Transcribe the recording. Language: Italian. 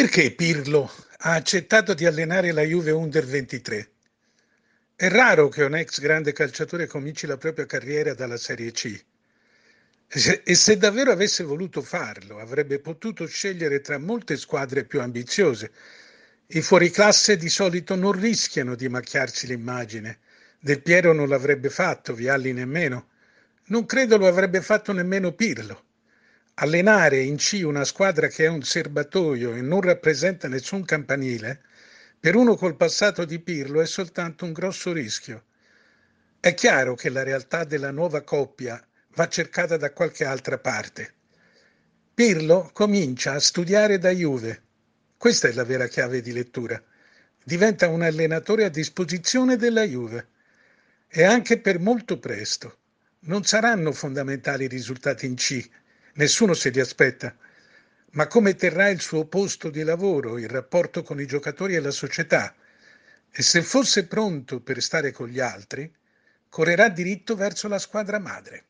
Perché Pirlo ha accettato di allenare la Juve Under 23? È raro che un ex grande calciatore cominci la propria carriera dalla Serie C. E se davvero avesse voluto farlo, avrebbe potuto scegliere tra molte squadre più ambiziose. I fuoriclasse di solito non rischiano di macchiarsi l'immagine. Del Piero non l'avrebbe fatto, Vialli nemmeno. Non credo lo avrebbe fatto nemmeno Pirlo. Allenare in C una squadra che è un serbatoio e non rappresenta nessun campanile, per uno col passato di Pirlo è soltanto un grosso rischio. È chiaro che la realtà della nuova coppia va cercata da qualche altra parte. Pirlo comincia a studiare da Juve. Questa è la vera chiave di lettura. Diventa un allenatore a disposizione della Juve. E anche per molto presto. Non saranno fondamentali i risultati in C, nessuno se li aspetta, ma come terrà il suo posto di lavoro, il rapporto con i giocatori e la società. E se fosse pronto per stare con gli altri, correrà diritto verso la squadra madre.